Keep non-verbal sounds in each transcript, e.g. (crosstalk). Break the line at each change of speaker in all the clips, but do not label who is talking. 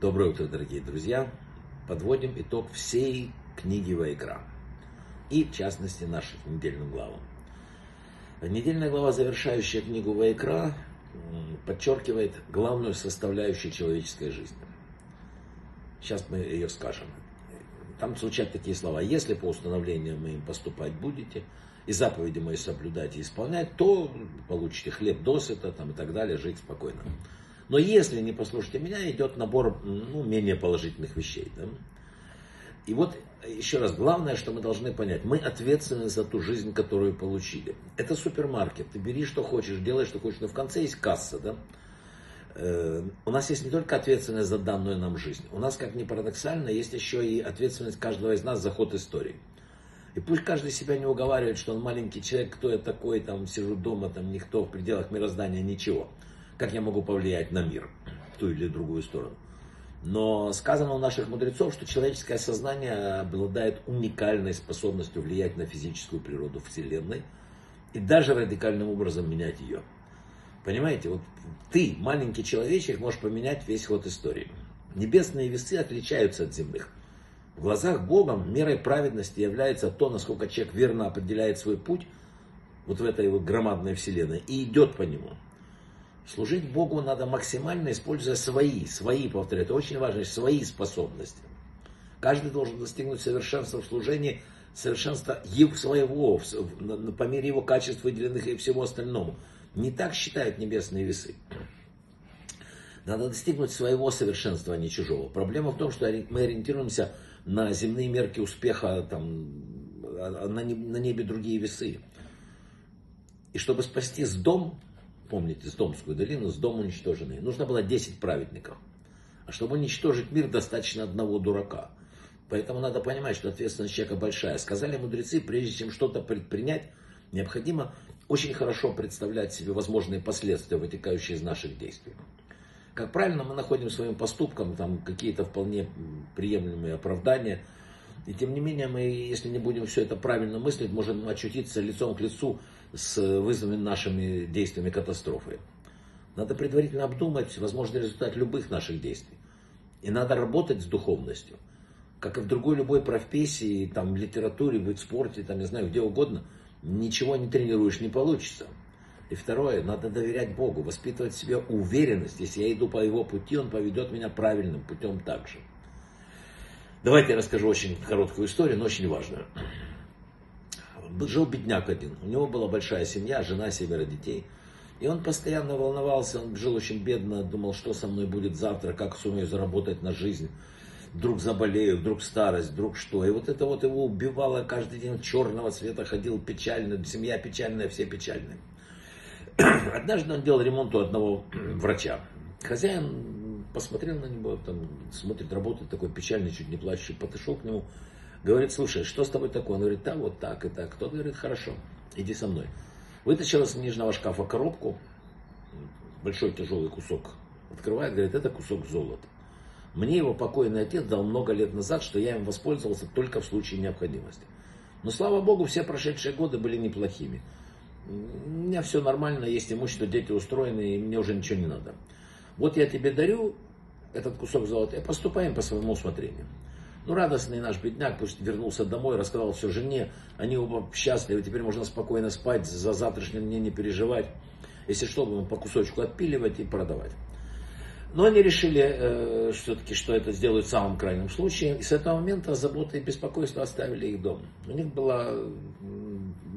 Доброе утро, дорогие друзья. Подводим итог всей книги Вайкра. И, в частности, наших недельным главам. Недельная глава, завершающая книгу Вайкра, подчеркивает главную составляющую человеческой жизни. Сейчас мы ее скажем. Там звучат такие слова. Если по установлению моим поступать будете, и заповеди мои соблюдать и исполнять, то получите хлеб досыта там, и так далее, жить спокойно. Но если не послушаете меня, идет набор ну, менее положительных вещей. Да? И вот еще раз, главное, что мы должны понять, мы ответственны за ту жизнь, которую получили. Это супермаркет, ты бери, что хочешь, делай, что хочешь, но в конце есть касса, да? Э, у нас есть не только ответственность за данную нам жизнь, у нас, как ни парадоксально, есть еще и ответственность каждого из нас за ход истории. И пусть каждый себя не уговаривает, что он маленький человек, кто я такой, там сижу дома, там никто в пределах мироздания, ничего. Как я могу повлиять на мир, в ту или другую сторону. Но сказано у наших мудрецов, что человеческое сознание обладает уникальной способностью влиять на физическую природу Вселенной и даже радикальным образом менять ее. Понимаете, вот ты, маленький человечек, можешь поменять весь ход истории. Небесные весы отличаются от земных. В глазах Богом мерой праведности является то, насколько человек верно определяет свой путь вот в этой вот громадной вселенной и идет по нему. Служить Богу надо максимально, используя свои, свои, повторяю, это очень важно, свои способности. Каждый должен достигнуть совершенства в служении, совершенства своего, по мере его качеств, выделенных и всего остальному. Не так считают небесные весы. Надо достигнуть своего совершенства, а не чужого. Проблема в том, что мы ориентируемся на земные мерки успеха, там, а, а на небе другие весы. И чтобы спасти с дом, помните, с Домскую долину, с дом уничтоженный, нужно было 10 праведников. А чтобы уничтожить мир, достаточно одного дурака. Поэтому надо понимать, что ответственность человека большая. Сказали мудрецы, прежде чем что-то предпринять, необходимо очень хорошо представлять себе возможные последствия, вытекающие из наших действий. Как правильно, мы находим своим поступкам там какие-то вполне приемлемые оправдания. И тем не менее, мы, если не будем все это правильно мыслить, можем очутиться лицом к лицу с вызванными нашими действиями катастрофы. Надо предварительно обдумать возможный результат любых наших действий. И надо работать с духовностью. Как и в другой любой профессии, там, литературе, в спорте, там, не знаю, где угодно, ничего не тренируешь, не получится. И второе, надо доверять Богу, воспитывать в себе уверенность. Если я иду по его пути, он поведет меня правильным путем также. Давайте я расскажу очень короткую историю, но очень важную. Жил бедняк один, у него была большая семья, жена, семеро детей. И он постоянно волновался, он жил очень бедно, думал, что со мной будет завтра, как сумею заработать на жизнь. Вдруг заболею, вдруг старость, вдруг что. И вот это вот его убивало каждый день черного цвета, ходил печально, семья печальная, все печальные. (clears throat) Однажды он делал ремонт у одного (clears throat) врача. Хозяин посмотрел на него, там, смотрит, работает такой печальный, чуть не плачущий, подошел к нему, говорит, слушай, что с тобой такое? Он говорит, да, вот так и так. Тот говорит, хорошо, иди со мной. Вытащил из нижнего шкафа коробку, большой тяжелый кусок, открывает, говорит, это кусок золота. Мне его покойный отец дал много лет назад, что я им воспользовался только в случае необходимости. Но слава богу, все прошедшие годы были неплохими у меня все нормально, есть имущество, дети устроены, и мне уже ничего не надо. Вот я тебе дарю этот кусок золота, и поступаем по своему усмотрению. Ну, радостный наш бедняк, пусть вернулся домой, рассказал все жене, они оба счастливы, теперь можно спокойно спать, за завтрашний день не переживать. Если что, будем по кусочку отпиливать и продавать. Но они решили э, все-таки, что это сделают в самом крайнем случае. И с этого момента забота и беспокойство оставили их дом. У них была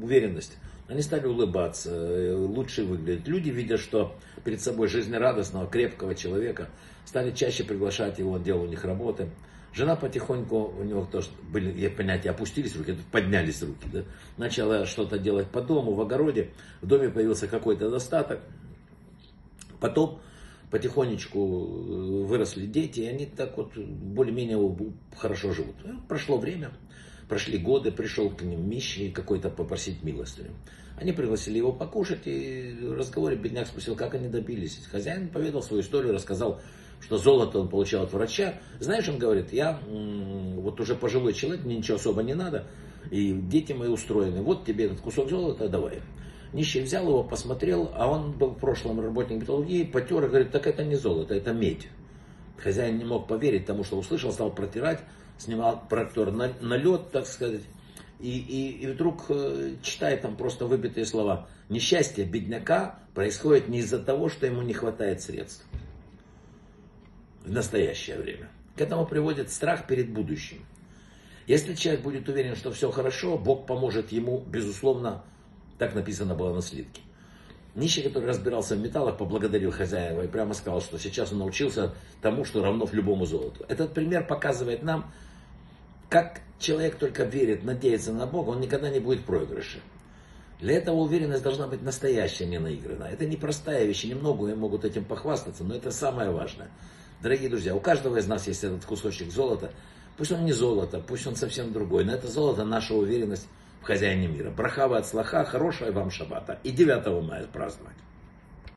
уверенность. Они стали улыбаться, э, лучше выглядеть. Люди, видя, что перед собой жизнерадостного, крепкого человека, стали чаще приглашать его, делал у них работы. Жена потихоньку, у него тоже были понятия, опустились руки, поднялись руки. Да? Начала что-то делать по дому, в огороде. В доме появился какой-то достаток. Потом потихонечку э, выросли дети, и они так вот более-менее хорошо живут. Ну, прошло время, прошли годы, пришел к ним Мищи какой-то попросить милостыню. Они пригласили его покушать, и в разговоре бедняк спросил, как они добились. Хозяин поведал свою историю, рассказал, что золото он получал от врача. Знаешь, он говорит, я вот уже пожилой человек, мне ничего особо не надо, и дети мои устроены, вот тебе этот кусок золота, давай. Нищий взял его, посмотрел, а он был в прошлом работник металлургии, потер и говорит, так это не золото, это медь. Хозяин не мог поверить тому, что услышал, стал протирать, снимал проектор на, на лед, так сказать. И, и, и вдруг э, читает там просто выбитые слова. Несчастье бедняка происходит не из-за того, что ему не хватает средств. В настоящее время. К этому приводит страх перед будущим. Если человек будет уверен, что все хорошо, Бог поможет ему, безусловно, так написано было на слитке. Нищий, который разбирался в металлах, поблагодарил хозяина и прямо сказал, что сейчас он научился тому, что равно любому золоту. Этот пример показывает нам, как человек только верит, надеется на Бога, он никогда не будет проигрыше. Для этого уверенность должна быть настоящая, не наигранная. Это непростая вещь, немного могут этим похвастаться, но это самое важное. Дорогие друзья, у каждого из нас есть этот кусочек золота. Пусть он не золото, пусть он совсем другой, но это золото наша уверенность в хозяине мира. Брахава от слаха, хорошего вам шабата. И 9 мая праздновать.